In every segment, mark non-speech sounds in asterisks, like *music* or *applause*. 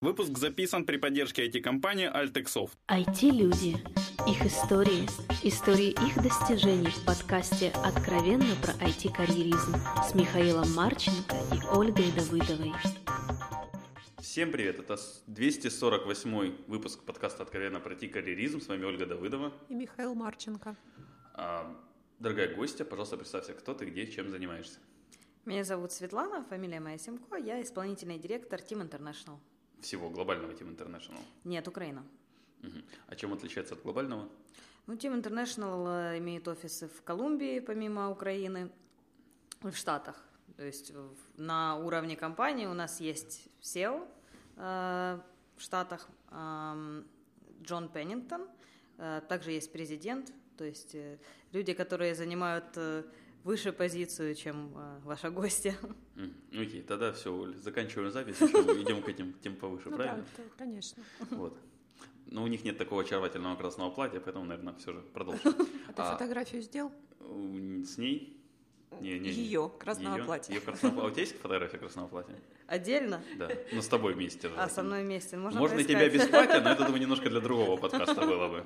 Выпуск записан при поддержке IT-компании Altexoft. IT-люди. Их истории. Истории их достижений в подкасте «Откровенно про IT-карьеризм» с Михаилом Марченко и Ольгой Давыдовой. Всем привет, это 248 выпуск подкаста «Откровенно про IT-карьеризм». С вами Ольга Давыдова. И Михаил Марченко. А, дорогая гостья, пожалуйста, представься, кто ты, где, чем занимаешься. Меня зовут Светлана, фамилия моя Семко, я исполнительный директор Team International. Всего глобального Team International? Нет, Украина. Угу. А чем отличается от глобального? Ну, Team International э, имеет офисы в Колумбии, помимо Украины, в Штатах. То есть на уровне компании у нас есть SEO э, в Штатах, э, Джон Пеннингтон, э, также есть президент, то есть э, люди, которые занимают э, выше позицию, чем э, ваша гостья. Mm, окей, тогда все, Оль, заканчиваем запись, еще идем к этим тем повыше, ну, правильно? Да, конечно. Вот. Но у них нет такого очаровательного красного платья, поэтому, наверное, все же продолжим. А ты фотографию сделал? С ней? Не, не, ее, красного ее, платья. Ее красного... А у тебя есть фотография красного платья? Отдельно? Да, ну с тобой вместе. А, со мной вместе. Можно, Можно поискать. тебя без платья, но это, думаю, немножко для другого подкаста было бы.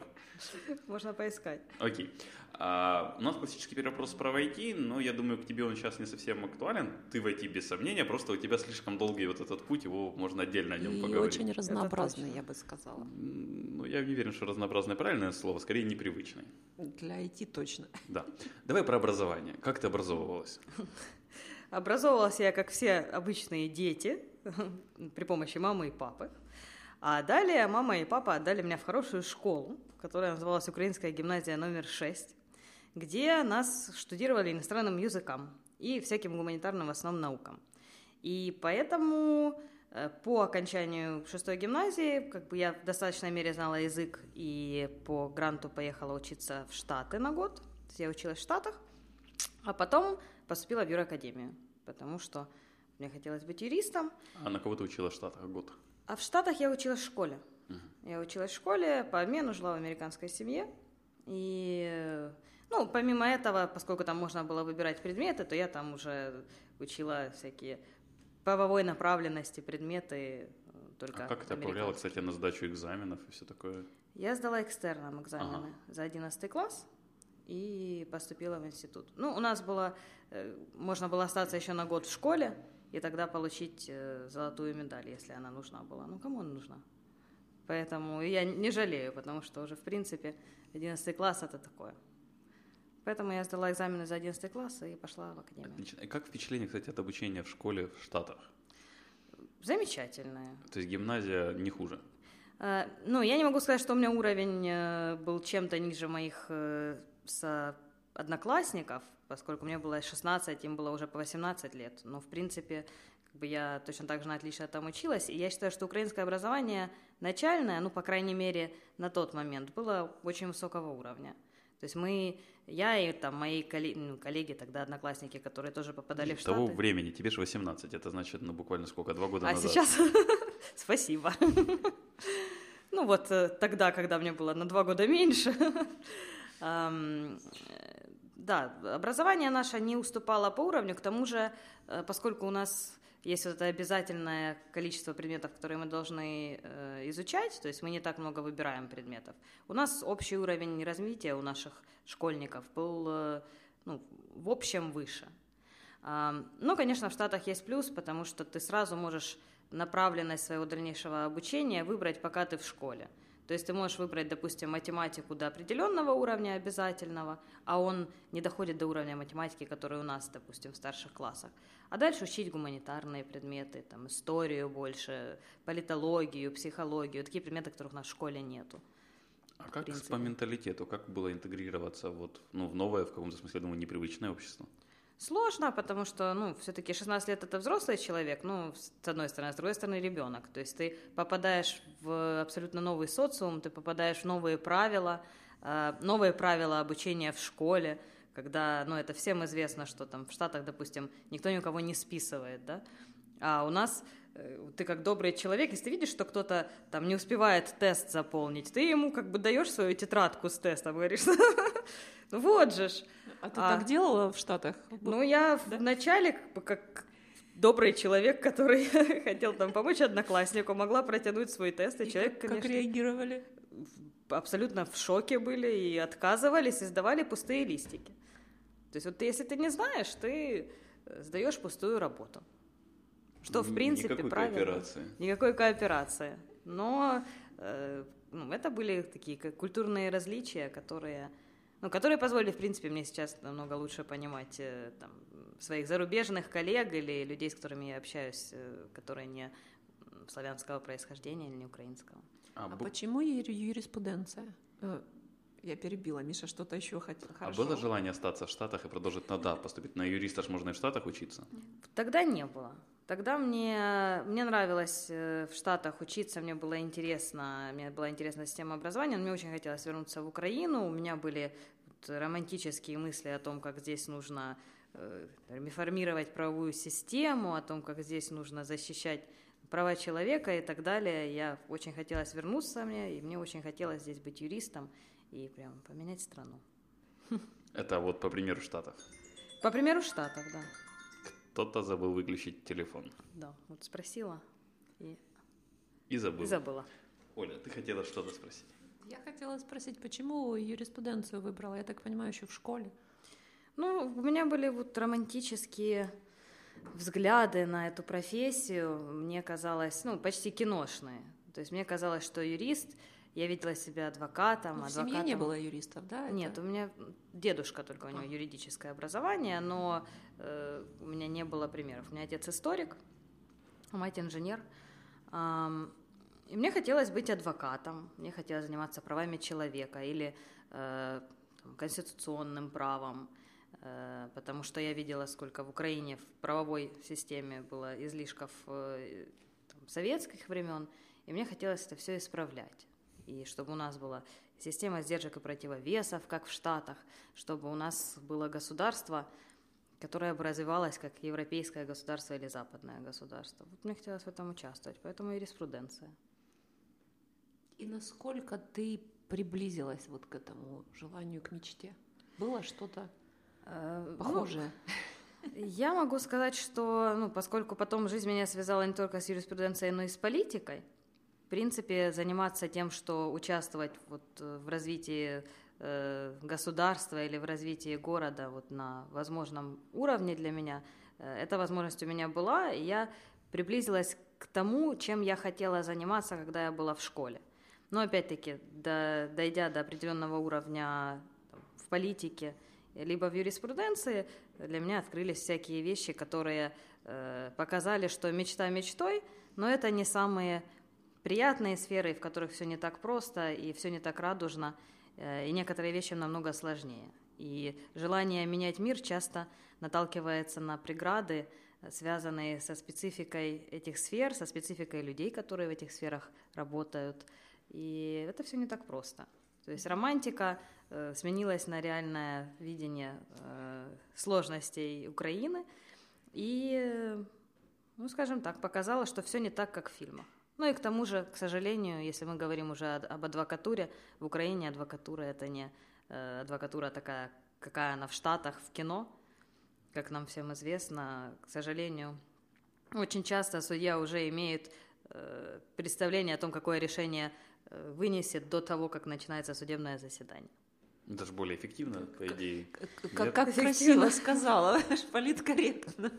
Можно поискать. Окей. А, у нас классический первый вопрос про IT, но я думаю, к тебе он сейчас не совсем актуален. Ты в IT без сомнения, просто у тебя слишком долгий вот этот путь, его можно отдельно о нем И поговорить. очень разнообразный, я бы сказала. Ну, я не уверен, что разнообразное правильное слово, скорее непривычное. Для IT точно. Да. Давай про образование. Как ты образовывалась? *laughs* Образовывалась я, как все обычные дети, *laughs* при помощи мамы и папы. А далее мама и папа отдали меня в хорошую школу, которая называлась Украинская гимназия номер 6, где нас штудировали иностранным языкам и всяким гуманитарным в основном наукам. И поэтому э, по окончанию шестой гимназии как бы я в достаточной мере знала язык и по гранту поехала учиться в Штаты на год. Я училась в Штатах, а потом поступила в юракадемию, потому что мне хотелось быть юристом. А на кого ты училась в Штатах год? А в Штатах я училась в школе. Uh-huh. Я училась в школе, по обмену жила в американской семье. И, ну, помимо этого, поскольку там можно было выбирать предметы, то я там уже учила всякие правовой направленности предметы. Только а как это повлияло, кстати, на сдачу экзаменов и все такое? Я сдала экстерном экзамены ага. за 11 класс и поступила в институт. Ну, у нас было, можно было остаться еще на год в школе, и тогда получить э, золотую медаль, если она нужна была. Ну, кому она нужна? Поэтому я не жалею, потому что уже, в принципе, 11 класс – это такое. Поэтому я сдала экзамены за 11 класс и пошла в академию. Отлично. И как впечатление, кстати, от обучения в школе в Штатах? Замечательное. То есть гимназия не хуже? Uh, ну, я не могу сказать, что у меня уровень был чем-то ниже моих uh, одноклассников, поскольку мне было 16, им было уже по 18 лет. Но, в принципе, как бы я точно так же на отлично там училась. И я считаю, что украинское образование начальное, ну, по крайней мере, на тот момент, было очень высокого уровня. То есть мы, я и там мои коллеги, ну, коллеги тогда одноклассники, которые тоже попадали и в Штаты. того времени, тебе же 18, это значит, ну, буквально сколько, два года а назад. А сейчас? *laughs* Спасибо. *laughs* Ну вот тогда, когда мне было на два года меньше, *laughs* да, образование наше не уступало по уровню, к тому же, поскольку у нас есть вот это обязательное количество предметов, которые мы должны э, изучать, то есть мы не так много выбираем предметов. У нас общий уровень развития у наших школьников был э, ну, в общем выше. Э, ну, конечно, в Штатах есть плюс, потому что ты сразу можешь направленность своего дальнейшего обучения выбрать, пока ты в школе. То есть ты можешь выбрать, допустим, математику до определенного уровня обязательного, а он не доходит до уровня математики, который у нас, допустим, в старших классах. А дальше учить гуманитарные предметы, там, историю больше, политологию, психологию, такие предметы, которых у нас в школе нету. А как по менталитету, как было интегрироваться вот, ну, в новое, в каком-то смысле, думаю, непривычное общество? Сложно, потому что, ну, все-таки 16 лет это взрослый человек, ну, с одной стороны, а с другой стороны, ребенок. То есть ты попадаешь в абсолютно новый социум, ты попадаешь в новые правила, новые правила обучения в школе, когда, ну, это всем известно, что там в Штатах, допустим, никто никого не списывает, да, а у нас ты как добрый человек, если ты видишь, что кто-то там не успевает тест заполнить, ты ему как бы даешь свою тетрадку с тестом, говоришь, *laughs* вот же ж. А ты а, так делала в Штатах? Ну, я да? в начале, как добрый человек, который *laughs* хотел там помочь однокласснику, могла протянуть свой тест, и, и человек, как, конечно... Как реагировали? Абсолютно в шоке были и отказывались, и сдавали пустые листики. То есть вот если ты не знаешь, ты э, сдаешь пустую работу. Что, в принципе, Никакой правильно. кооперации. Никакой кооперации. Но э, ну, это были такие как культурные различия, которые, ну, которые позволили, в принципе, мне сейчас намного лучше понимать э, там, своих зарубежных коллег или людей, с которыми я общаюсь, э, которые не славянского происхождения или не украинского. А, а бу... почему юриспруденция? Э, я перебила, Миша что-то еще хотел. А было желание остаться в Штатах и продолжить на да, поступить на юриста, ж можно и в Штатах учиться? Тогда не было. Тогда мне, мне нравилось э, в Штатах учиться, мне было интересно, мне была интересна система образования, но мне очень хотелось вернуться в Украину, у меня были романтические мысли о том, как здесь нужно э, реформировать правовую систему, о том, как здесь нужно защищать права человека и так далее. Я очень хотелось вернуться мне, и мне очень хотелось здесь быть юристом и прям поменять страну. Это вот по примеру Штатов? По примеру Штатов, да. Кто-то забыл выключить телефон. Да, вот спросила и... И забыла. И забыла. Оля, ты хотела что-то спросить? Я хотела спросить, почему юриспруденцию выбрала? Я так понимаю, еще в школе. Ну, у меня были вот романтические взгляды на эту профессию. Мне казалось, ну, почти киношные. То есть мне казалось, что юрист я видела себя адвокатом. Ну, в адвокатом. семье не было юристов, да? Нет, это... у меня дедушка только, у него а. юридическое образование, но э, у меня не было примеров. У меня отец историк, а мать инженер. Эм, и мне хотелось быть адвокатом, мне хотелось заниматься правами человека или э, там, конституционным правом, э, потому что я видела, сколько в Украине в правовой системе было излишков э, там, советских времен, и мне хотелось это все исправлять и чтобы у нас была система сдержек и противовесов, как в Штатах, чтобы у нас было государство, которое бы развивалось как европейское государство или западное государство. Вот мне хотелось в этом участвовать, поэтому юриспруденция. И насколько ты приблизилась вот к этому желанию, к мечте? Было что-то э, похожее? Ну, я могу сказать, что, ну, поскольку потом жизнь меня связала не только с юриспруденцией, но и с политикой, принципе, заниматься тем, что участвовать вот э, в развитии э, государства или в развитии города вот на возможном уровне для меня, э, эта возможность у меня была, и я приблизилась к тому, чем я хотела заниматься, когда я была в школе. Но опять-таки, до, дойдя до определенного уровня в политике, либо в юриспруденции, для меня открылись всякие вещи, которые э, показали, что мечта мечтой, но это не самые приятные сферы, в которых все не так просто и все не так радужно, э, и некоторые вещи намного сложнее. И желание менять мир часто наталкивается на преграды, связанные со спецификой этих сфер, со спецификой людей, которые в этих сферах работают. И это все не так просто. То есть романтика э, сменилась на реальное видение э, сложностей Украины и, э, ну, скажем так, показала, что все не так, как в фильмах. Ну и к тому же, к сожалению, если мы говорим уже об адвокатуре, в Украине адвокатура это не э, адвокатура такая, какая она в Штатах, в кино, как нам всем известно, к сожалению. Очень часто судья уже имеет э, представление о том, какое решение э, вынесет до того, как начинается судебное заседание. Это же более эффективно, по идее. Как, как, как красиво сказала, *laughs* политкорректно.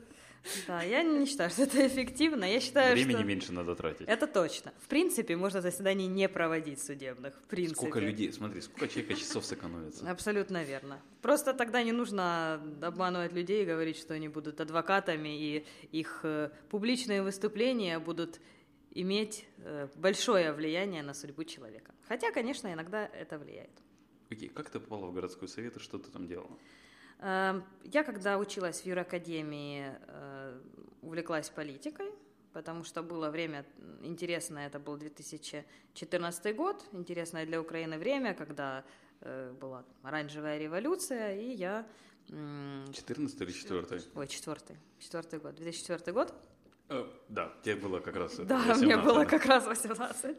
Да, я не считаю, что это эффективно. Я считаю, Времени что... меньше надо тратить. Это точно. В принципе, можно заседаний не проводить судебных. В принципе. Сколько людей, смотри, сколько человека часов сэкономится. Абсолютно верно. Просто тогда не нужно обманывать людей и говорить, что они будут адвокатами, и их э, публичные выступления будут иметь э, большое влияние на судьбу человека. Хотя, конечно, иногда это влияет. Окей, как ты попала в городской совет и что ты там делала? Эм, я, когда училась в юракадемии, э, увлеклась политикой, потому что было время интересное, это был 2014 год, интересное для Украины время, когда э, была оранжевая революция, и я... 14 или 4? Ой, 4. 4 год, 2004 год. Э, да, тебе было как раз Да, 18. мне было как раз 18.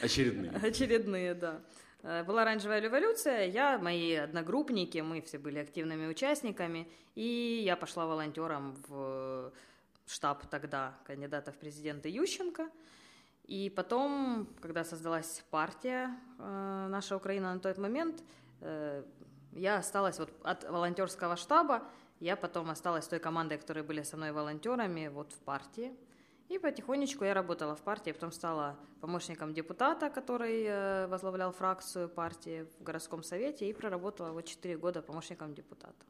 Очередные. Очередные, да. Э, была оранжевая революция, я, мои одногруппники, мы все были активными участниками, и я пошла волонтером в штаб тогда кандидата в президенты Ющенко. И потом, когда создалась партия э, «Наша Украина» на тот момент, э, я осталась вот от волонтерского штаба, я потом осталась той командой, которые были со мной волонтерами, вот в партии. И потихонечку я работала в партии, потом стала помощником депутата, который э, возглавлял фракцию партии в городском совете, и проработала вот 4 года помощником депутата.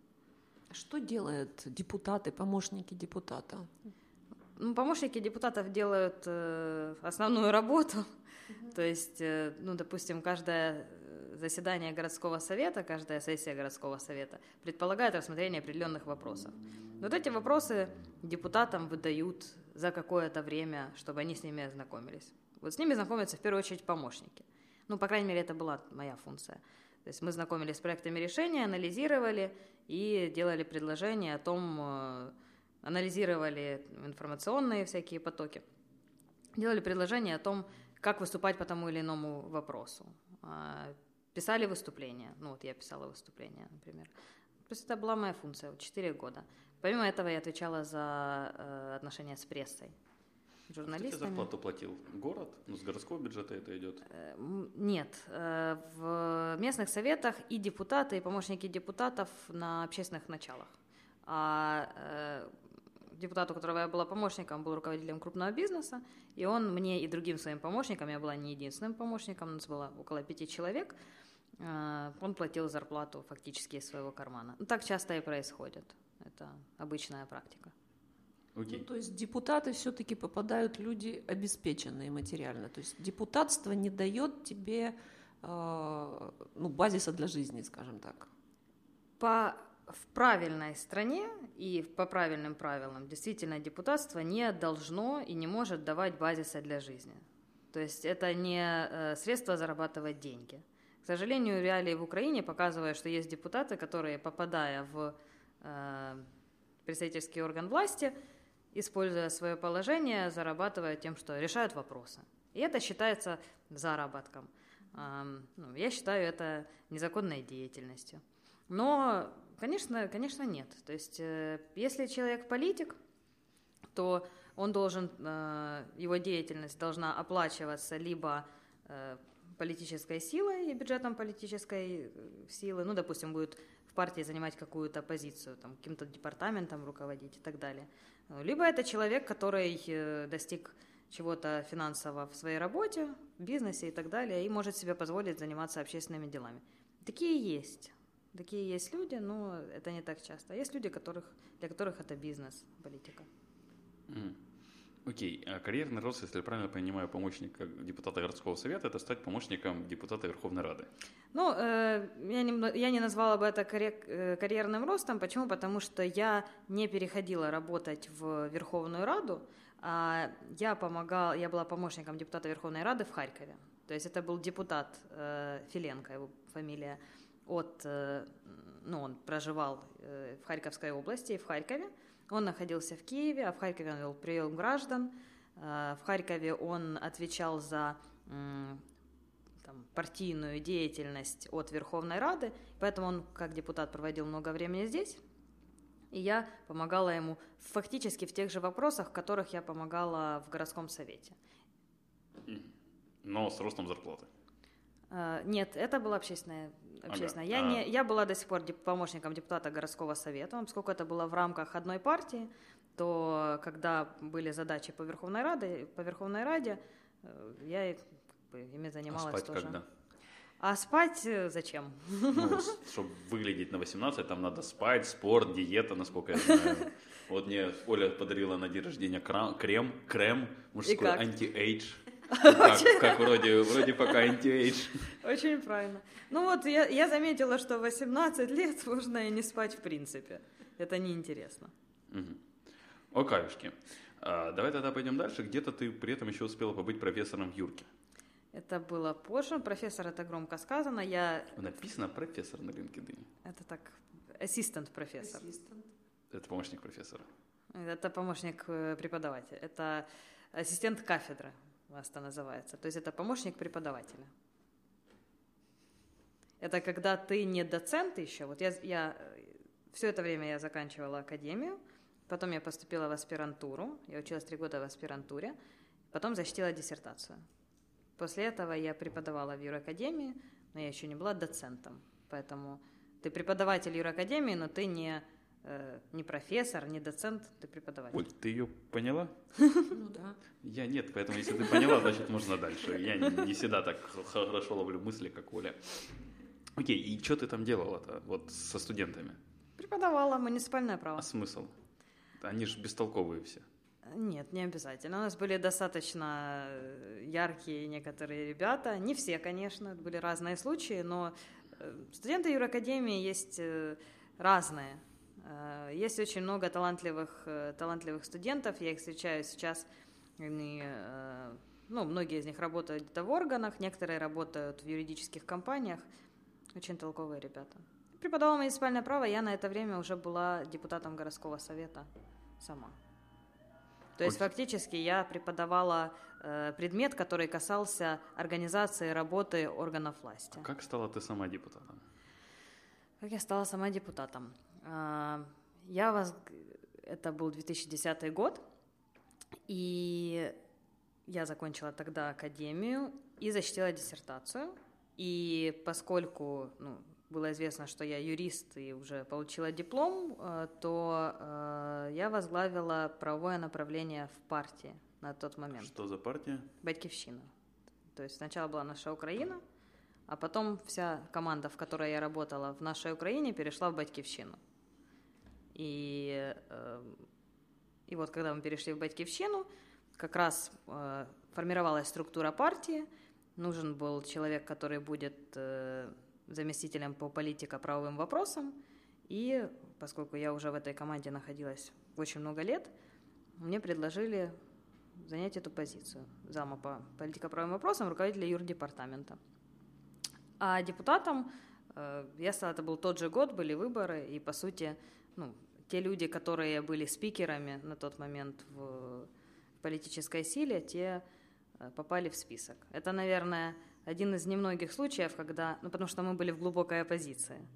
Что делают депутаты, помощники депутата? Ну, помощники депутатов делают э, основную работу. То есть, э, ну, допустим, каждое заседание городского совета, каждая сессия городского совета предполагает рассмотрение определенных вопросов. Вот эти вопросы депутатам выдают за какое-то время, чтобы они с ними ознакомились. Вот с ними знакомятся в первую очередь помощники. Ну, по крайней мере, это была моя функция. То есть мы знакомились с проектами решения, анализировали и делали предложения о том, э, анализировали информационные всякие потоки, делали предложения о том, как выступать по тому или иному вопросу, а, писали выступления. Ну, вот я писала выступления, например. То есть это была моя функция, вот 4 года. Помимо этого я отвечала за э, отношения с прессой, журналистами. Кто тебе зарплату платил? Город? Ну, с городского бюджета это идет? Э, нет. Э, в местных советах и депутаты, и помощники депутатов на общественных началах. А э, депутат, у которого я была помощником, был руководителем крупного бизнеса, и он мне и другим своим помощникам, я была не единственным помощником, у нас было около пяти человек, он платил зарплату фактически из своего кармана. Ну, так часто и происходит. Это обычная практика. Okay. Ну, то есть депутаты все-таки попадают люди обеспеченные материально. То есть депутатство не дает тебе э, ну, базиса для жизни, скажем так. По в правильной стране и по правильным правилам действительно депутатство не должно и не может давать базиса для жизни. То есть это не э, средство зарабатывать деньги. К сожалению, реалии в Украине показывают, что есть депутаты, которые, попадая в представительский орган власти, используя свое положение, зарабатывают тем, что решают вопросы. И это считается заработком. Э, ну, я считаю это незаконной деятельностью. Но Конечно, конечно, нет. То есть, э, если человек политик, то он должен, э, его деятельность должна оплачиваться либо э, политической силой и бюджетом политической силы, ну, допустим, будет в партии занимать какую-то позицию, там, каким-то департаментом руководить и так далее. Либо это человек, который достиг чего-то финансового в своей работе, в бизнесе и так далее, и может себе позволить заниматься общественными делами. Такие есть. Такие есть люди, но это не так часто. Есть люди, которых, для которых это бизнес, политика. Mm. Окей, а карьерный рост, если я правильно понимаю, помощника депутата городского совета, это стать помощником депутата Верховной Рады. Ну, э, я, не, я не назвала бы это э, карьерным ростом. Почему? Потому что я не переходила работать в Верховную Раду, а я помогала, я была помощником депутата Верховной Рады в Харькове. То есть это был депутат э, Филенко, его фамилия от, ну, он проживал в Харьковской области, в Харькове. Он находился в Киеве, а в Харькове он вел прием граждан. Э, в Харькове он отвечал за там, партийную деятельность от Верховной Рады, поэтому он как депутат проводил много времени здесь, и я помогала ему фактически в тех же вопросах, в которых я помогала в городском совете. Но с ростом зарплаты? Нет, это была общественная общественная. Ага. Я, не, я была до сих пор помощником депутата городского совета, поскольку это было в рамках одной партии, то когда были задачи по Верховной Раде, по Верховной Раде, э, я ими занималась а спать тоже. когда? А спать э, зачем? Ну, чтобы выглядеть на 18, там надо спать, спорт, диета, насколько я знаю. Вот мне Оля подарила на день рождения крем, крем мужской anti-age. Как, как вроде, вроде пока anti-age. Очень правильно. Ну вот, я, я заметила, что 18 лет можно и не спать в принципе. Это неинтересно. Угу. Окаюшки. А, давай тогда пойдем дальше. Где-то ты при этом еще успела побыть профессором в Юрке. Это было позже. Профессор это громко сказано. Я... Написано профессор на LinkedIn. Это так, assistant professor. Assistant. Это помощник профессора. Это помощник э, преподавателя. Это ассистент кафедры это называется. То есть это помощник преподавателя. Это когда ты не доцент еще. Вот я, я все это время я заканчивала академию, Потом я поступила в аспирантуру, я училась три года в аспирантуре, потом защитила диссертацию. После этого я преподавала в юракадемии, но я еще не была доцентом, поэтому ты преподаватель юракадемии, но ты не, не профессор, не доцент, ты преподаватель. Оль, ты ее поняла? *laughs* Ну да. Я нет, поэтому если ты поняла, значит можно дальше. Я не, всегда так хорошо ловлю мысли, как Оля. Окей, и что ты там делала-то вот со студентами? Преподавала муниципальное право. А смысл? Они же бестолковые все. Нет, не обязательно. У нас были достаточно э, яркие некоторые ребята. Не все, конечно, были разные случаи, но э, студенты Юракадемии есть э, разные. Есть очень много талантливых, талантливых студентов. Я их встречаю сейчас. Они, ну, многие из них работают где-то в органах, некоторые работают в юридических компаниях. Очень толковые ребята. Преподавала муниципальное право, я на это время уже была депутатом городского совета сама. То есть фактически я преподавала э, предмет, который касался организации работы органов власти. Как стала ты сама депутатом? Как я стала сама депутатом? Э, я вас... Это был 2010 год, и я закончила тогда академию и защитила диссертацию. И поскольку ну, было известно, что я юрист и уже получила диплом, э, то э, я возглавила правовое направление в партии на тот момент. Что за партия? Батькивщина. То есть сначала была наша Украина, а потом вся команда, в которой я работала в нашей Украине, перешла в Батькивщину. И, э, и вот когда мы перешли в Батькивщину, как раз формировалась структура партии, нужен был человек, который будет заместителем по политико-правовым вопросам. И поскольку я уже в этой команде находилась очень много лет, мне предложили занять эту позицию зама по политико-правовым вопросам, руководителя юрдепартамента. А депутатом э, я стала, это был тот же год, были выборы, и, по сути, ну, те люди, которые были спикерами на тот момент в политической силе, те э, попали в список. Это, наверное, один из немногих случаев, когда, ну потому что мы были в глубокой оппозиции.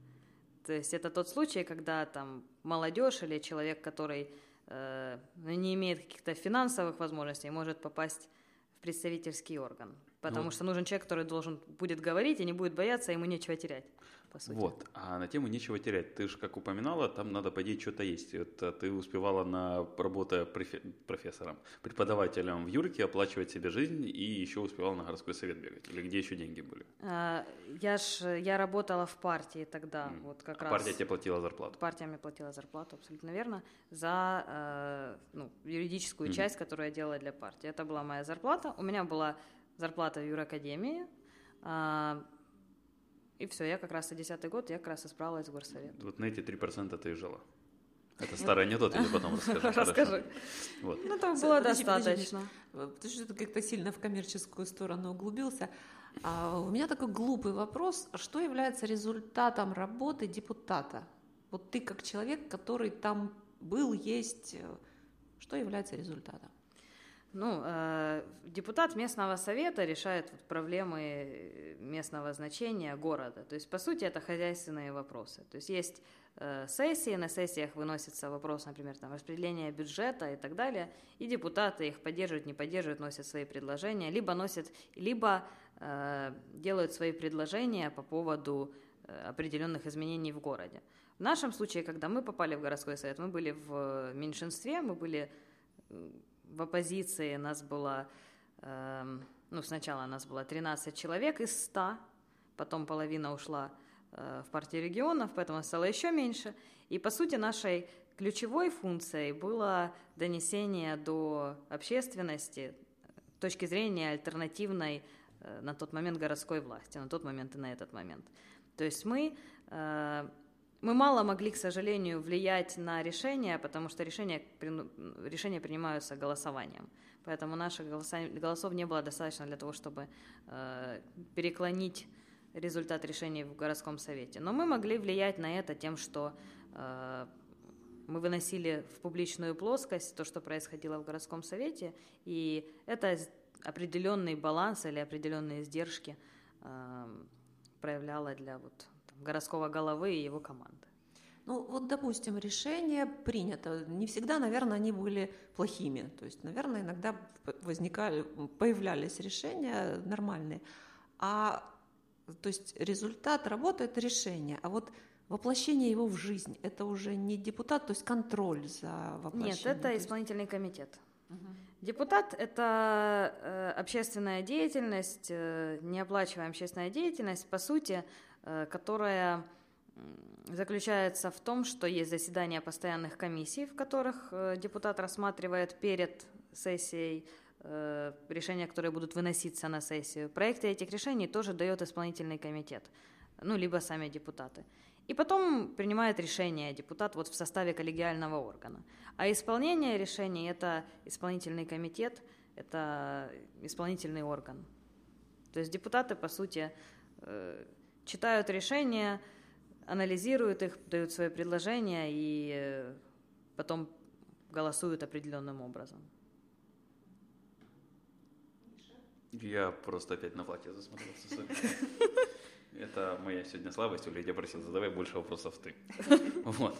То есть это тот случай, когда там молодежь или человек, который э, не имеет каких-то финансовых возможностей, может попасть в представительский орган. Потому ну, что нужен человек, который должен будет говорить и не будет бояться, ему нечего терять по сути. Вот, а на тему нечего терять. Ты же, как упоминала, там надо, по идее, что-то есть. Это ты успевала, на работая профессором, преподавателем в Юрке, оплачивать себе жизнь и еще успевала на городской совет бегать. Или где еще деньги были? А, я ж, я работала в партии тогда, mm. вот как а раз. Партия тебе платила зарплату? Партия мне платила зарплату, абсолютно верно, за э, ну, юридическую mm. часть, которую я делала для партии. Это была моя зарплата. У меня была зарплата в юракадемии, а, и все, я как раз и десятый год, я как раз исправилась в горсовет. Вот на эти три процента ты и жила. Это старый анекдот, или потом *laughs* расскажу? Расскажи. Вот. Ну, там было достаточно. Потому что ты как-то сильно в коммерческую сторону углубился. А у меня такой глупый вопрос. Что является результатом работы депутата? Вот ты как человек, который там был, есть, э, что является результатом? Ну, э, депутат местного совета решает вот, проблемы местного значения города. То есть, по сути, это хозяйственные вопросы. То есть, есть э, сессии, на сессиях выносится вопрос, например, там, распределения бюджета и так далее, и депутаты их поддерживают, не поддерживают, носят свои предложения, либо носят, либо э, делают свои предложения по поводу э, определенных изменений в городе. В нашем случае, когда мы попали в городской совет, мы были в меньшинстве, мы были в оппозиции нас было, э, ну, сначала нас было 13 человек из 100, потом половина ушла э, в партию регионов, поэтому стало еще меньше. И, по сути, нашей ключевой функцией было донесение до общественности точки зрения альтернативной э, на тот момент городской власти, на тот момент и на этот момент. То есть мы э, мы мало могли, к сожалению, влиять на решения, потому что решения, решения принимаются голосованием. Поэтому наших голосов не было достаточно для того, чтобы э, переклонить результат решений в городском совете. Но мы могли влиять на это тем, что э, мы выносили в публичную плоскость то, что происходило в городском совете, и это определенный баланс или определенные издержки э, проявляло для вот городского головы и его команды. Ну, вот, допустим, решение принято. Не всегда, наверное, они были плохими. То есть, наверное, иногда возникали, появлялись решения нормальные. А, то есть, результат работы – это решение. А вот воплощение его в жизнь – это уже не депутат, то есть контроль за воплощением? Нет, это исполнительный комитет. Угу. Депутат – это э, общественная деятельность, э, неоплачиваемая общественная деятельность, по сути, которая заключается в том, что есть заседания постоянных комиссий, в которых э, депутат рассматривает перед сессией э, решения, которые будут выноситься на сессию. Проекты этих решений тоже дает исполнительный комитет, ну, либо сами депутаты. И потом принимает решение депутат вот в составе коллегиального органа. А исполнение решений – это исполнительный комитет, это исполнительный орган. То есть депутаты, по сути, э, читают решения, анализируют их, дают свои предложения и э, потом голосуют определенным образом. Я просто опять на платье засмотрелся. *laughs* Это моя сегодня слабость. Оля, я просил, задавай больше вопросов ты. *laughs* Вот.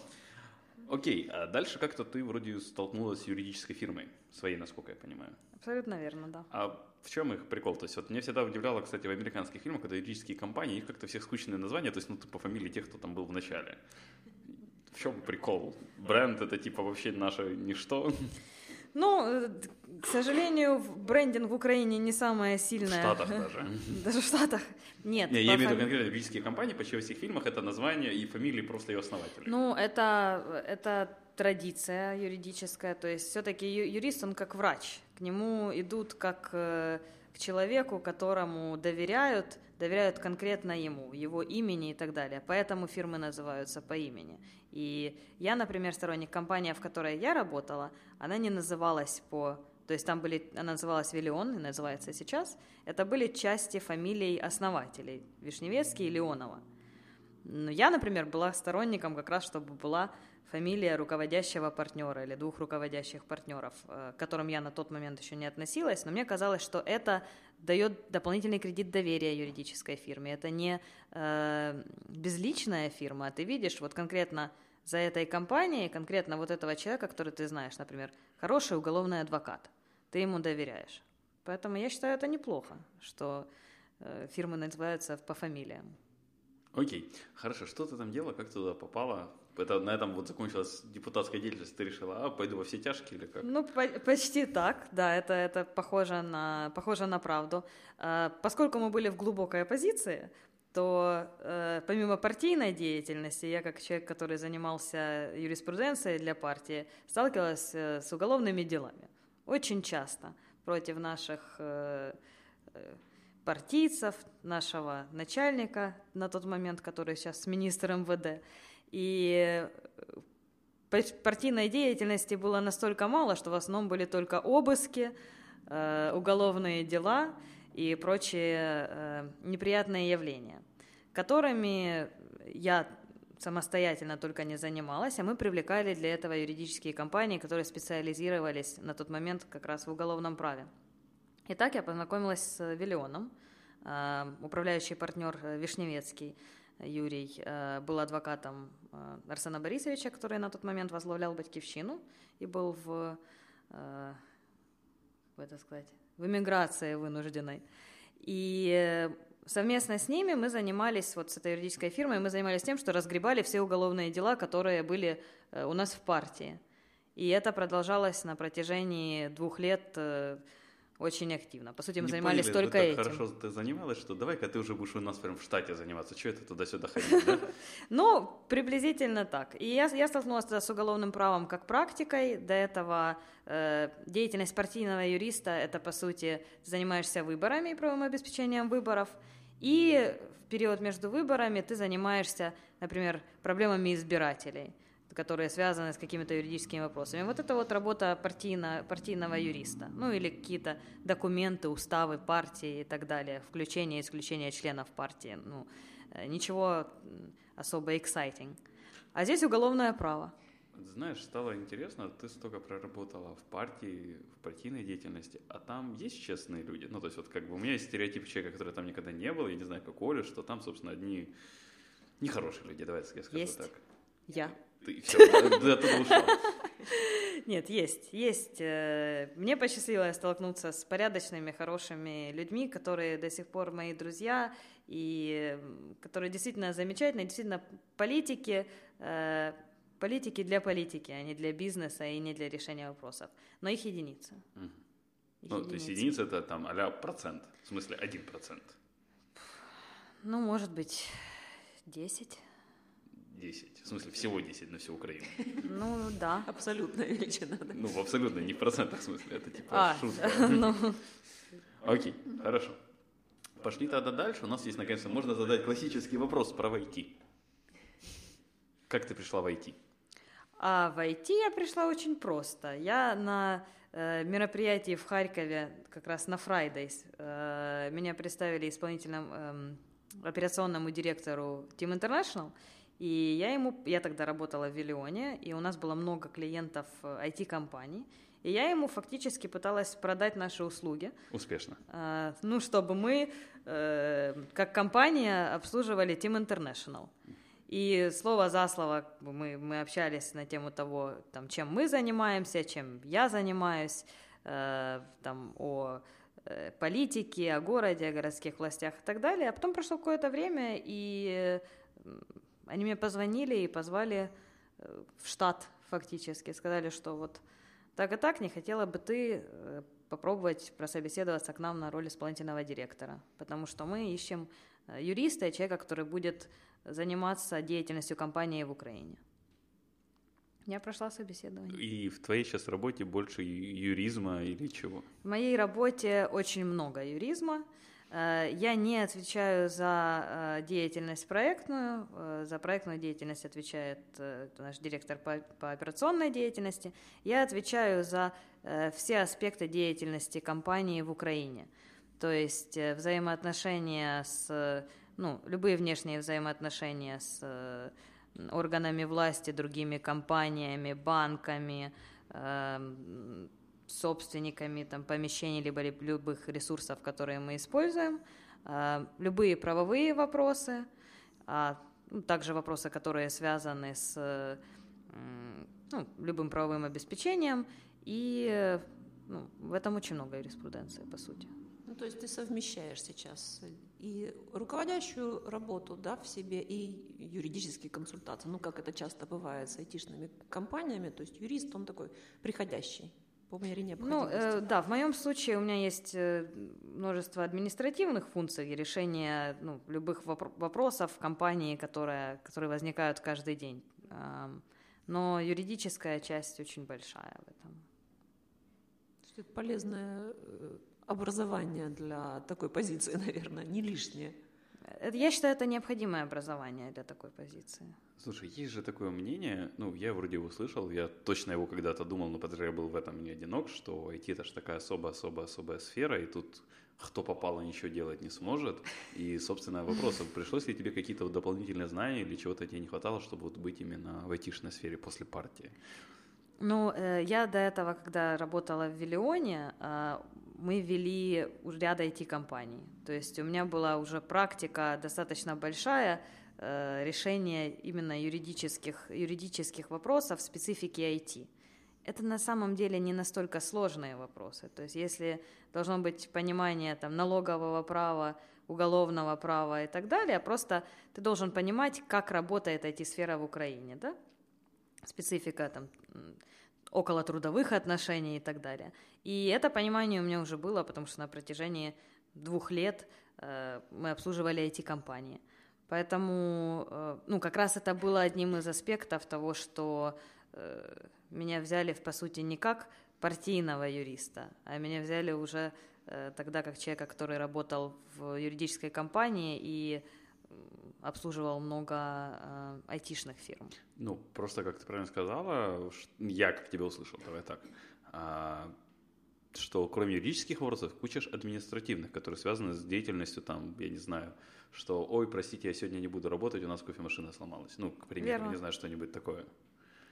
Окей, а дальше как-то ты вроде столкнулась с юридической фирмой, своей, насколько я понимаю. Абсолютно верно, да. А в чем их прикол? То есть вот меня всегда удивляло, кстати, в американских фильмах, когда юридические компании, их как-то всех скучные названия, то есть ну ты по фамилии тех, кто там был в начале. В чем прикол? Бренд это типа вообще наше ничто. Ну, э, к сожалению, брендинг в Украине не самое сильное. В Штатах даже. *laughs* Даже в Штатах. Нет. Не, я имею в виду конкретно юридические компании, почти во всех фильмах это название и фамилии просто ее основателей. Ну, это, это традиция юридическая, то есть все-таки юрист, он как врач, к нему идут как э, к человеку, которому доверяют, доверяют конкретно ему, его имени и так далее. Поэтому фирмы называются по имени. И я, например, сторонник компании, в которой я работала, она не называлась по... То есть там были, она называлась Виллион, и называется сейчас. Это были части фамилий основателей, Вишневецкий и Леонова. Но я, например, была сторонником как раз, чтобы была фамилия руководящего партнера или двух руководящих партнеров, э, к которым я на тот момент еще не относилась, но мне казалось, что это дает дополнительный кредит доверия юридической фирме. Это не э, безличная фирма, ты видишь вот конкретно за этой компанией, конкретно вот этого человека, который ты знаешь, например, хороший уголовный адвокат, ты ему доверяешь. Поэтому я считаю это неплохо, что э, фирмы называются по фамилиям. Окей, хорошо, что ты там делала, как ты туда попала? Это на этом вот закончилась депутатская деятельность, ты решила, а, пойду во все тяжкие или как? Ну, по- почти так, да, это, это похоже, на, похоже на правду. А, поскольку мы были в глубокой оппозиции, то э, помимо партийной деятельности, я как человек, который занимался юриспруденцией для партии, сталкивалась э, с уголовными делами. Очень часто против наших э, э партийцев, нашего начальника на тот момент, который сейчас министр МВД. И э, партийной деятельности было настолько мало, что в основном были только обыски, э, уголовные дела и прочие э, неприятные явления, которыми я самостоятельно только не занималась, а мы привлекали для этого юридические компании, которые специализировались на тот момент как раз в уголовном праве. Итак, я познакомилась с Виллионом, управляющий партнер Вишневецкий, Юрий э, был адвокатом э, Арсена Борисовича, который на тот момент возглавлял Батькивщину и был в, э, как это сказать, в эмиграции вынужденной. И совместно с ними мы занимались, вот с этой юридической фирмой, мы занимались тем, что разгребали все уголовные дела, которые были у нас в партии. И это продолжалось на протяжении двух лет очень активно. По сути, мы не занимались поняли, только этим. хорошо ты занималась, что давай-ка ты уже будешь у нас прям в штате заниматься. Что это туда-сюда ходить, да? *laughs* Ну, приблизительно так. И я, столкнулась с уголовным правом как практикой. До этого э, деятельность партийного юриста – это, по сути, занимаешься выборами и правовым обеспечением выборов. И в период между выборами ты занимаешься, например, проблемами избирателей – которые связаны с какими-то юридическими вопросами. Вот это вот работа партийно, партийного юриста. Ну или какие-то документы, уставы партии и так далее, включение и исключение членов партии. Ну, э, ничего особо exciting. А здесь уголовное право. Знаешь, стало интересно, ты столько проработала в партии, в партийной деятельности, а там есть честные люди? Ну, то есть вот как бы у меня есть стереотип человека, который там никогда не был, я не знаю, как Оля, что там, собственно, одни нехорошие люди, давайте я скажу есть. так. Я. Ты все, ты. Нет, есть, есть. Э, мне посчастливилось столкнуться с порядочными, хорошими людьми, которые до сих пор мои друзья, и которые действительно замечательные, действительно политики, э, политики для политики, а не для бизнеса и не для решения вопросов. Но их единицы. Их ну, единицы. то есть единица это там а процент, в смысле один процент. Ну, может быть, десять. 10. В смысле, всего 10 на всю Украину. Ну, да. Абсолютная величина. Да. Ну, в абсолютно, не в процентах смысле. Это типа а, шутка. *laughs* Ну. Окей, хорошо. Пошли тогда дальше. У нас есть, наконец-то, можно задать классический вопрос про IT. Как ты пришла в IT? А в IT я пришла очень просто. Я на э, мероприятии в Харькове, как раз на Fridays, э, меня представили исполнительным э, операционному директору Team International, и я ему, я тогда работала в Виллионе, и у нас было много клиентов IT-компаний, э, и я ему фактически пыталась продать наши услуги. Успешно. Э, ну, чтобы мы, э, как компания, обслуживали Team International. И слово за слово мы, мы общались на тему того, там, чем мы занимаемся, чем я занимаюсь, э, там, о э, политике, о городе, о городских властях и так далее. А потом прошло какое-то время, и они мне позвонили и позвали э, в штат фактически. Сказали, что вот так и так, не хотела бы ты э, попробовать прособеседоваться к нам на роль исполнительного директора, потому что мы ищем э, юриста человека, который будет заниматься деятельностью компании в Украине. Я прошла собеседование. И в твоей сейчас работе больше юризма или чего? В моей работе очень много юризма. Э, я не отвечаю за э, деятельность проектную. Э, за проектную деятельность отвечает наш директор по, операционной деятельности. Я отвечаю за все аспекты деятельности компании в Украине. То есть взаимоотношения с, ну, любые внешние взаимоотношения с органами власти, другими компаниями, банками, эм, собственниками там, помещений либо любых ресурсов, которые мы используем, а, любые правовые вопросы, а, ну, также вопросы, которые связаны с ну, любым правовым обеспечением, и ну, в этом очень много юриспруденции, по сути. Ну, то есть ты совмещаешь сейчас и руководящую работу да, в себе, и юридические консультации, ну, как это часто бывает с айтишными компаниями, то есть юрист, он такой приходящий по мере ну, необходимости. Ну, э, да, в моем случае у меня есть э, множество административных функций и решения ну, любых вопро- вопросов в компании, которые, которые возникают каждый день. Но юридическая часть очень большая в этом. Это полезное э, образование для такой позиции, *laughs* наверное, не лишнее. Я считаю, это необходимое образование для такой позиции. Слушай, есть же такое мнение, ну, я вроде его слышал, я точно его когда-то думал, но подожди, я был в этом не одинок, что IT это же такая особо-особо-особая сфера, и тут кто попало ничего делать не сможет. И, собственно, вопрос, *laughs* пришлось ли тебе какие-то дополнительные знания или чего-то тебе не хватало, чтобы вот быть именно в айтишной сфере после партии? Ну, э, я до этого, когда работала в Виллионе, э, мы вели ряд IT-компаний. То есть у меня была уже практика достаточно большая э, решения именно юридических, юридических вопросов специфики IT. Это на самом деле не настолько сложные вопросы. То есть если должно быть понимание там, налогового права, уголовного права и так далее, просто ты должен понимать, как работает IT-сфера в Украине. Да? Специфика там, около трудовых отношений и так далее. И это понимание у меня уже было, потому что на протяжении двух лет э, мы обслуживали эти компании. Поэтому, э, ну, как раз это было одним из аспектов того, что э, меня взяли, по сути, не как партийного юриста, а меня взяли уже э, тогда как человека, который работал в юридической компании и обслуживал много э, айтишных фирм. Ну, просто как ты правильно сказала, я как тебя услышал, давай так, а, что кроме юридических вопросов, куча административных, которые связаны с деятельностью, там, я не знаю, что, ой, простите, я сегодня не буду работать, у нас кофемашина сломалась. Ну, к примеру, Верно. не знаю, что-нибудь такое.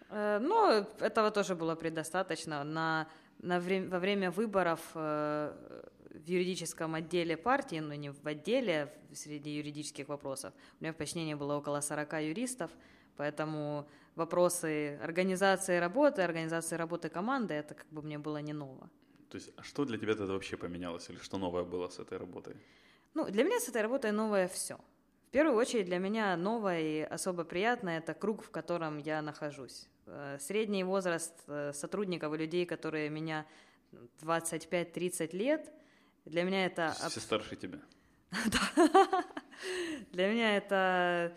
Э, ну, этого тоже было предостаточно. На, на вре- во время выборов э, в юридическом отделе партии, ну не в отделе, среди юридических вопросов, у меня в подчинении было около 40 юристов, Поэтому вопросы организации работы, организации работы команды, это как бы мне было не ново. То есть, а что для тебя тогда вообще поменялось, или что новое было с этой работой? Ну, для меня с этой работой новое все. В первую очередь для меня новое и особо приятное – это круг, в котором я нахожусь. Э, средний возраст э, сотрудников и людей, которые меня 25-30 лет, для меня это... Все старше тебя. *laughs* Для меня это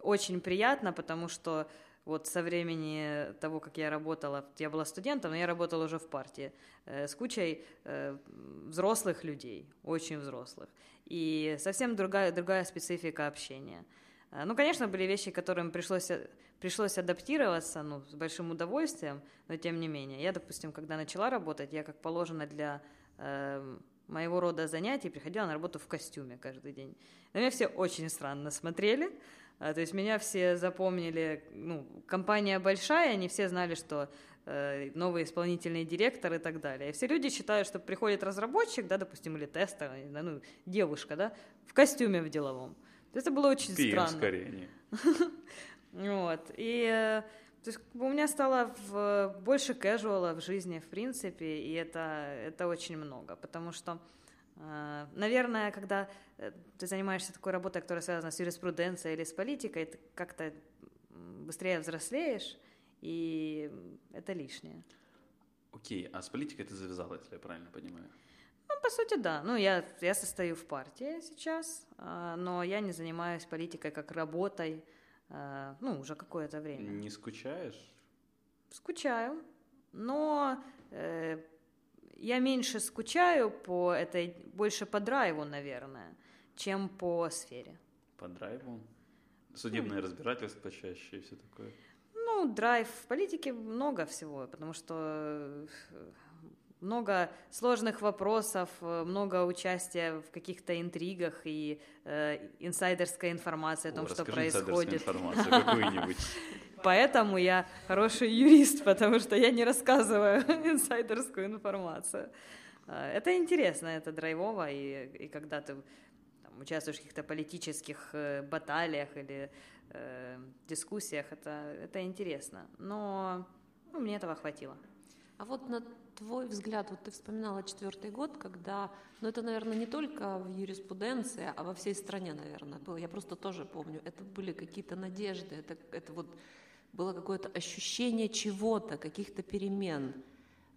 очень приятно, потому что вот со времени того, как я работала, я была студентом, но я работала уже в партии, э, с кучей э, взрослых людей, очень взрослых, и совсем другая, другая специфика общения. Э, ну, конечно, были вещи, которым пришлось, пришлось адаптироваться, ну, с большим удовольствием, но тем не менее. Я, допустим, когда начала работать, я, как положено для э, моего рода занятий, приходила на работу в костюме каждый день. На меня все очень странно смотрели, а, то есть меня все запомнили, ну, компания большая, они все знали, что э, новый исполнительный директор и так далее. И все люди считают, что приходит разработчик, да, допустим, или тестер, ну, девушка, да, в костюме в деловом. Это было очень PM странно. скорее, не. *laughs* Вот. И э, то есть у меня стало в, больше casual в жизни, в принципе, и это, это очень много, потому что а, наверное, когда э, ты занимаешься такой работой, которая связана с юриспруденцией или с политикой, ты как-то быстрее взрослеешь, и это лишнее. Окей, а с политикой ты завязала, если я правильно понимаю? Ну, по сути, да. Ну, я, я состою в партии сейчас, а, но я не занимаюсь политикой как работой, ну, уже какое-то время. Не скучаешь? Скучаю, но э, я меньше скучаю по этой, больше по драйву, наверное, чем по сфере. По драйву? Судебное ну, разбирательство чаще и все такое? Ну, драйв в политике много всего, потому что э, много сложных вопросов, э, много участия в каких-то интригах и э, инсайдерская информация о том, о, что происходит. информацию. *laughs* Поэтому я хороший юрист, потому что я не рассказываю *laughs* инсайдерскую информацию. А, это интересно, это драйвово, и, и когда ты там, участвуешь в каких-то политических э, баталиях или э, дискуссиях, это, это интересно. Но ну, мне этого хватило. А вот на твой взгляд, вот ты вспоминала четвертый год, когда, ну это, наверное, не только в юриспруденции, а во всей стране, наверное, было. Я просто тоже помню, это были какие-то надежды, это, это вот было какое-то ощущение чего-то, каких-то перемен.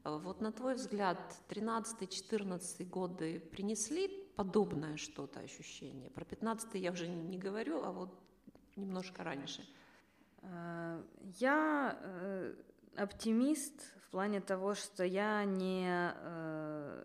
Вот на твой взгляд, 13-14 годы принесли подобное что-то ощущение? Про 15 я уже не говорю, а вот немножко раньше. А, я э, оптимист в плане того, что я не... Э,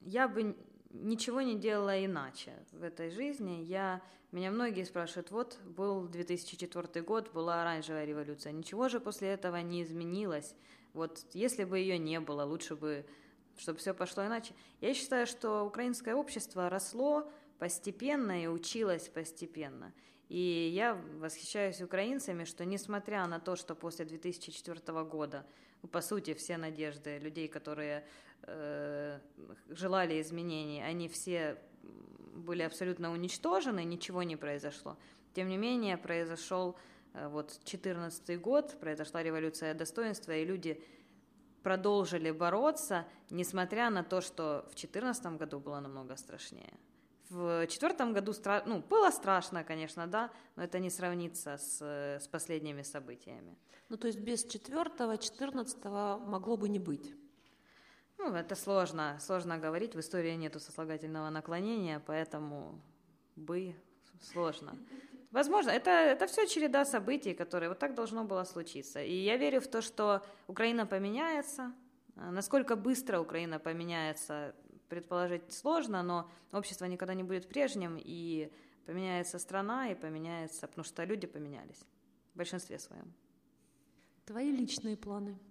я бы ничего не делала иначе в этой жизни. Я, меня многие спрашивают, вот был 2004 год, была оранжевая революция, ничего же после этого не изменилось. Вот если бы ее не было, лучше бы, чтобы все пошло иначе. Я считаю, что украинское общество росло постепенно и училось постепенно. И я восхищаюсь украинцами, что несмотря на то, что после 2004 года, по сути, все надежды людей, которые э, желали изменений, они все были абсолютно уничтожены, ничего не произошло. Тем не менее, произошел э, вот 14 год, произошла революция достоинства, и люди продолжили бороться, несмотря на то, что в 2014 году было намного страшнее. В четвертом году стра... ну, было страшно, конечно, да, но это не сравнится с, с последними событиями. Ну, то есть без четвертого, четырнадцатого могло бы не быть. Ну, это сложно, сложно говорить. В истории нету сослагательного наклонения, поэтому бы сложно. Возможно, это, это все череда событий, которые вот так должно было случиться. И я верю в то, что Украина поменяется. Насколько быстро Украина поменяется, предположить сложно, но общество никогда не будет прежним, и поменяется страна, и поменяется, потому что люди поменялись в большинстве своем. Твои личные планы –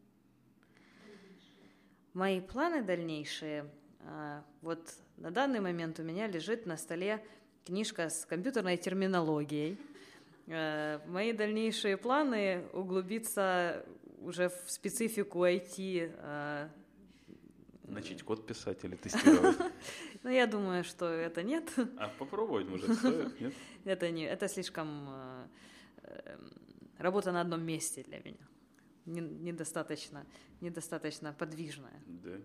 Мои планы дальнейшие. А, вот на данный момент у меня лежит на столе книжка с компьютерной терминологией. А, мои дальнейшие планы углубиться уже в специфику IT. Начать код писать или тестировать? *laughs* Ну, я думаю, что это нет. А попробовать, может, стоит, *laughs* нет? Это, не, это слишком работа на одном месте для меня. Недостаточно, недостаточно подвижная. Да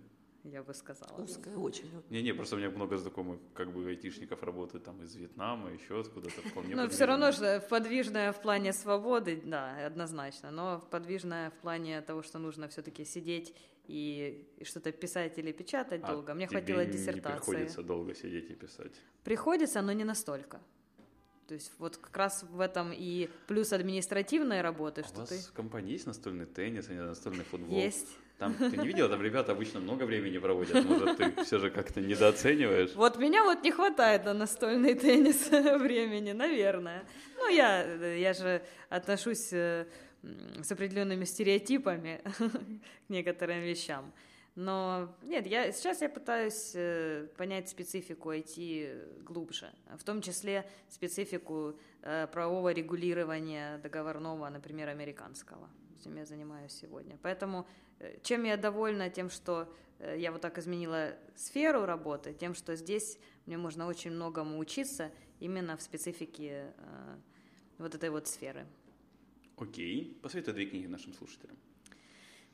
я бы сказала. Узкая очень. Не-не, просто у меня много знакомых как бы айтишников работают там из Вьетнама, еще откуда-то вполне *laughs* Ну, все равно же подвижная в плане свободы, да, однозначно, но подвижная в плане того, что нужно все-таки сидеть и, и что-то писать или печатать а долго. Мне хватило диссертации. не приходится долго сидеть и писать? Приходится, но не настолько. То есть вот как раз в этом и плюс административной работы, а что у вас ты... в компании есть настольный теннис, а не настольный футбол? Есть. Там ты не видела, там ребята обычно много времени проводят, может, ты все же как-то недооцениваешь? Вот меня вот не хватает на настольный теннис *laughs* времени, наверное. Ну, я, я же отношусь э, с определенными стереотипами *laughs* к некоторым вещам. Но нет, я, сейчас я пытаюсь э, понять специфику IT глубже, в том числе специфику э, правового регулирования договорного, например, американского. Этим я занимаюсь сегодня. Поэтому Э, чем я довольна тем, что я вот так изменила сферу работы, тем, что здесь мне можно очень многому учиться именно в специфике вот этой вот сферы. Окей. Посоветуй две книги нашим слушателям.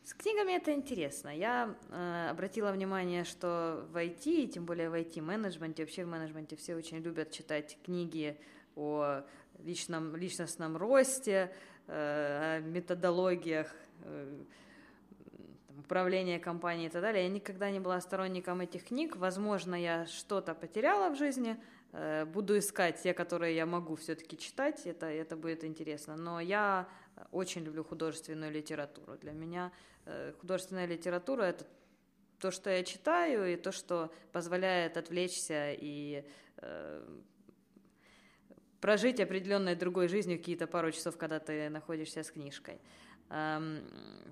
С книгами это интересно. Я э, обратила внимание, что в IT, и тем более в IT-менеджменте, вообще в менеджменте все очень любят читать книги о личном, личностном росте, э, о методологиях, э, управление компанией и так далее. Я никогда не была сторонником этих книг. Возможно, я что-то потеряла в жизни. Э, буду искать те, которые я могу все-таки читать. Это, это будет интересно. Но я очень люблю художественную литературу. Для меня э, художественная литература — это то, что я читаю, и то, что позволяет отвлечься и э, прожить определенной другой жизнью какие-то пару часов, когда ты находишься с книжкой. Эм,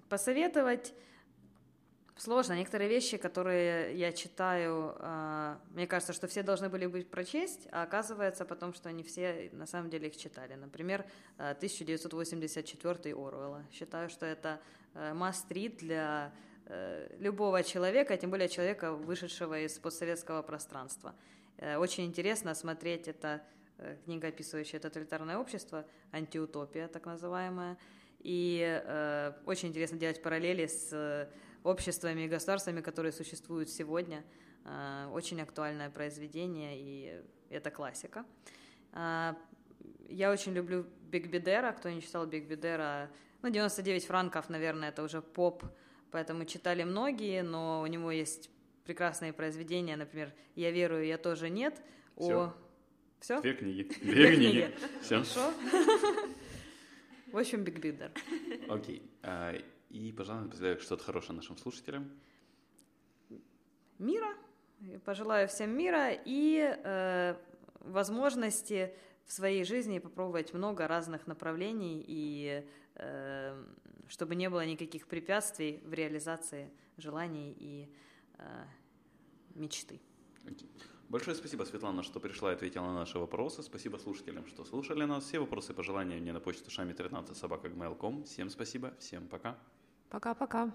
посоветовать сложно. Некоторые вещи, которые я читаю, а, мне кажется, что все должны были быть прочесть, а оказывается потом, что они все на самом деле их читали. Например, 1984 Оруэлла. Считаю, что это э, must-read для э, любого человека, тем более человека, вышедшего из постсоветского пространства. Э, очень интересно смотреть это книга, описывающая тоталитарное общество, антиутопия так называемая. И э, очень интересно делать параллели с обществами и государствами, которые существуют сегодня. А, очень актуальное произведение, и это классика. А, я очень люблю Бегбедера. Кто не читал Бегбедера, ну, 99 франков, наверное, это уже поп, поэтому читали многие, но у него есть прекрасные произведения, например, «Я верую, я тоже нет». Все. О... Все? *laughs* Две книги. Две книги. Все. Хорошо. *laughs* В общем, Бегбедер. Окей. И, пожалуй, напоследок что-то хорошее нашим слушателям. Мира. Пожелаю всем мира и э, возможности в своей жизни попробовать много разных направлений и э, чтобы не было никаких препятствий в реализации желаний и э, мечты. Okay. Большое спасибо, Светлана, что пришла и ответила на наши вопросы. Спасибо слушателям, что слушали нас. Все вопросы и пожелания мне на почту шами 13 собака Всем спасибо, всем пока. Пока-пока.